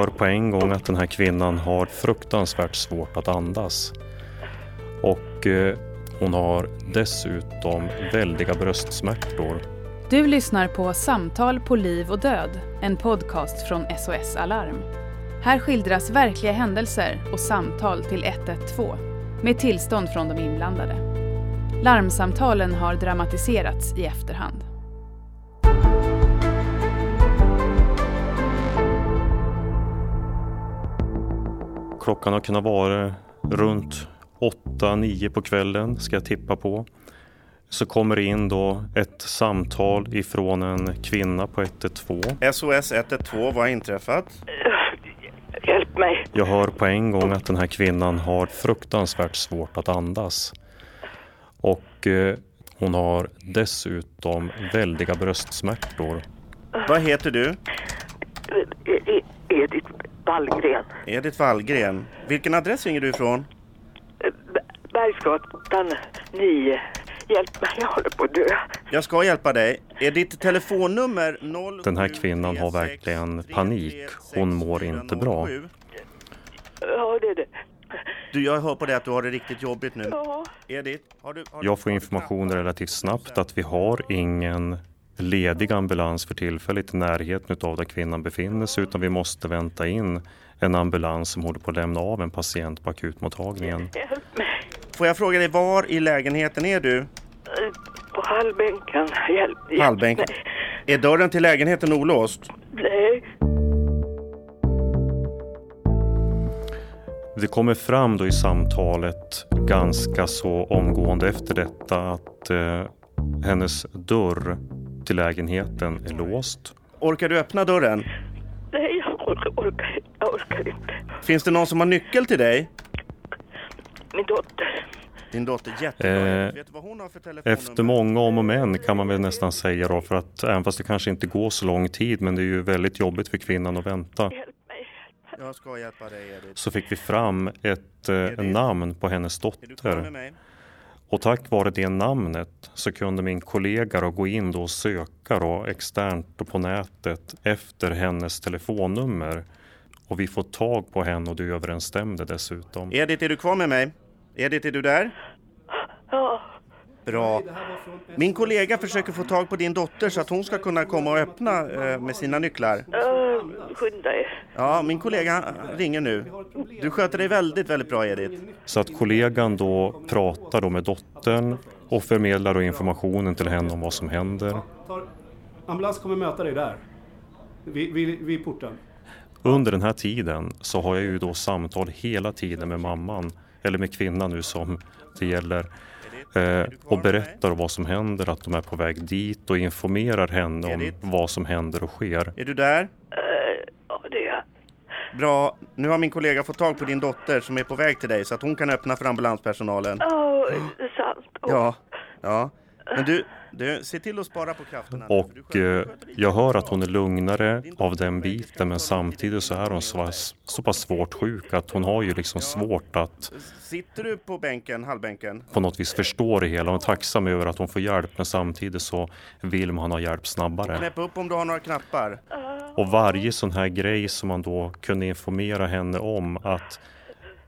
hör på en gång att den här kvinnan har fruktansvärt svårt att andas. Och eh, hon har dessutom väldiga bröstsmärtor. Du lyssnar på Samtal på liv och död, en podcast från SOS Alarm. Här skildras verkliga händelser och samtal till 112 med tillstånd från de inblandade. Larmsamtalen har dramatiserats i efterhand. Klockan har kunnat vara runt 8-9 på kvällen ska jag tippa på. Så kommer det in då ett samtal ifrån en kvinna på 112. SOS 112, vad har inträffat? Hjälp mig. Jag hör på en gång att den här kvinnan har fruktansvärt svårt att andas. Och eh, hon har dessutom väldiga bröstsmärtor. Vad heter du? Edith Wallgren. Edith Wallgren. Vilken adress ringer du ifrån? B- Bergsgatan 9. Hjälp mig, jag håller på att dö. Jag ska hjälpa dig. Är ditt telefonnummer 0 Den här kvinnan har verkligen panik. Hon mår inte bra. Ja, det är det. Du, jag hör på dig att du har det riktigt jobbigt nu. Ja. Edith, har du... Har Jag får information relativt snabbt att vi har ingen ledig ambulans för tillfället i närheten av där kvinnan befinner sig utan vi måste vänta in en ambulans som håller på att lämna av en patient på akutmottagningen. Får jag fråga dig, var i lägenheten är du? På hallbänken. Hjälp, hjälp Hallbänken. Är dörren till lägenheten olåst? Nej. Det kommer fram då i samtalet ganska så omgående efter detta att eh, hennes dörr till lägenheten är låst. Orkar du öppna dörren? Nej, jag orkar, jag orkar inte. Finns det någon som har nyckel till dig? Min dotter. Din dotter, jättebra. Eh, Vet du vad hon har för telefonnummer? Efter många om och men kan man väl nästan säga då för att även fast det kanske inte går så lång tid men det är ju väldigt jobbigt för kvinnan att vänta. Hjälp mig. Jag ska hjälpa dig, Edith. Så fick vi fram ett eh, namn på hennes Är du kvar med dotter. Och tack vare det namnet så kunde min kollega då gå in då och söka då externt på nätet efter hennes telefonnummer. Och vi får tag på henne och det överensstämde dessutom. Edith, är du kvar med mig? Edith, är du där? Ja. Bra. Min kollega försöker få tag på din dotter så att hon ska kunna komma och öppna eh, med sina nycklar. Uh, skynda er. Ja, min kollega ringer nu. Du sköter dig väldigt, väldigt bra Edith. Så att kollegan då pratar då med dottern och förmedlar då informationen till henne om vad som händer. Ambulans kommer möta dig där. Vid, vid, vid porten. Under den här tiden så har jag ju då samtal hela tiden med mamman, eller med kvinnan nu som det gäller. Eh, och berättar vad som händer, att de är på väg dit och informerar henne om vad som händer och sker. Är du där? Uh, ja, det är Bra. Nu har min kollega fått tag på din dotter som är på väg till dig så att hon kan öppna för ambulanspersonalen. Ja, det är sant. Oh, Ja, ja. Men du, du, se till att spara på krafterna. Och sköter- eh, jag hör att hon är lugnare av den biten men samtidigt så är hon så, så pass svårt sjuk att hon har ju liksom svårt att Sitter du på bänken, hallbänken? på något vis förstå det hela. Hon är tacksam över att hon får hjälp men samtidigt så vill man ha hjälp snabbare. Knäpp upp om du har några knappar. Och varje sån här grej som man då kunde informera henne om att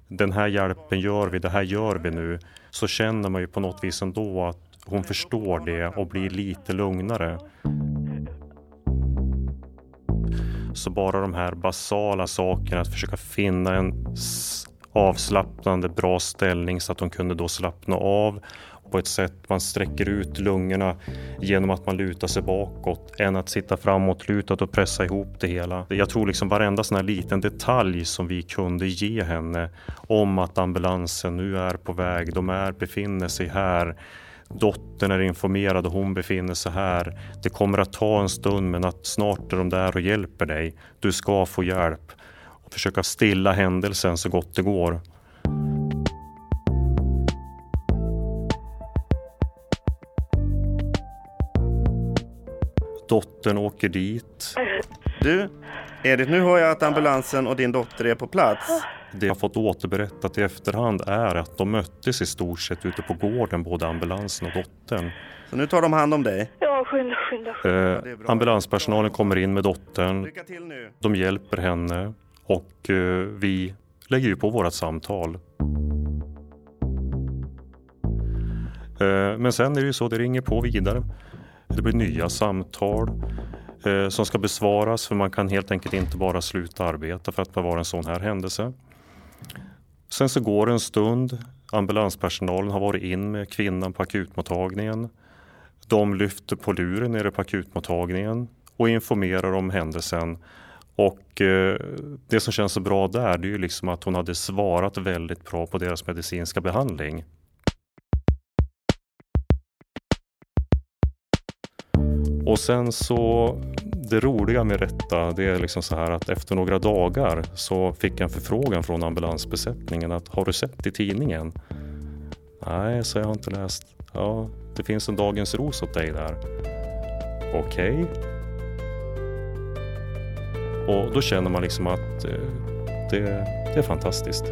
den här hjälpen gör vi, det här gör vi nu. Så känner man ju på något vis ändå att hon förstår det och blir lite lugnare. Så bara de här basala sakerna, att försöka finna en avslappnande bra ställning så att hon kunde då slappna av på ett sätt man sträcker ut lungorna genom att man lutar sig bakåt än att sitta framåt lutat och pressa ihop det hela. Jag tror liksom varenda sån här liten detalj som vi kunde ge henne om att ambulansen nu är på väg, de är, befinner sig här. Dottern är informerad och hon befinner sig här. Det kommer att ta en stund men att snart är de där och hjälper dig. Du ska få hjälp. Och försöka stilla händelsen så gott det går. Dottern åker dit. Du, Edith, nu hör jag att ambulansen och din dotter är på plats. Det jag fått återberättat i efterhand är att de möttes i stort sett ute på gården, både ambulansen och dottern. Så nu tar de hand om dig. Ja, skynda, skynda. skynda. Eh, ambulanspersonalen kommer in med dottern. Lycka till nu. De hjälper henne och eh, vi lägger ju på vårat samtal. Eh, men sen är det ju så, det ringer på vidare. Det blir nya samtal eh, som ska besvaras för man kan helt enkelt inte bara sluta arbeta för att bevara en sån här händelse. Sen så går det en stund. Ambulanspersonalen har varit in med kvinnan på akutmottagningen. De lyfter på luren nere på akutmottagningen och informerar om händelsen. Och eh, det som känns så bra där det är ju liksom att hon hade svarat väldigt bra på deras medicinska behandling. Och sen så det roliga med detta det är liksom så här att efter några dagar så fick jag en förfrågan från ambulansbesättningen att har du sett i tidningen? Nej, så jag har inte läst. Ja, det finns en Dagens Ros åt dig där. Okej. Okay. Och då känner man liksom att eh, det, det är fantastiskt.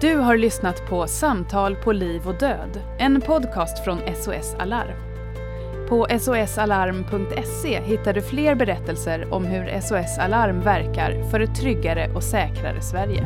Du har lyssnat på Samtal på liv och död, en podcast från SOS Alarm. På sosalarm.se hittar du fler berättelser om hur SOS Alarm verkar för ett tryggare och säkrare Sverige.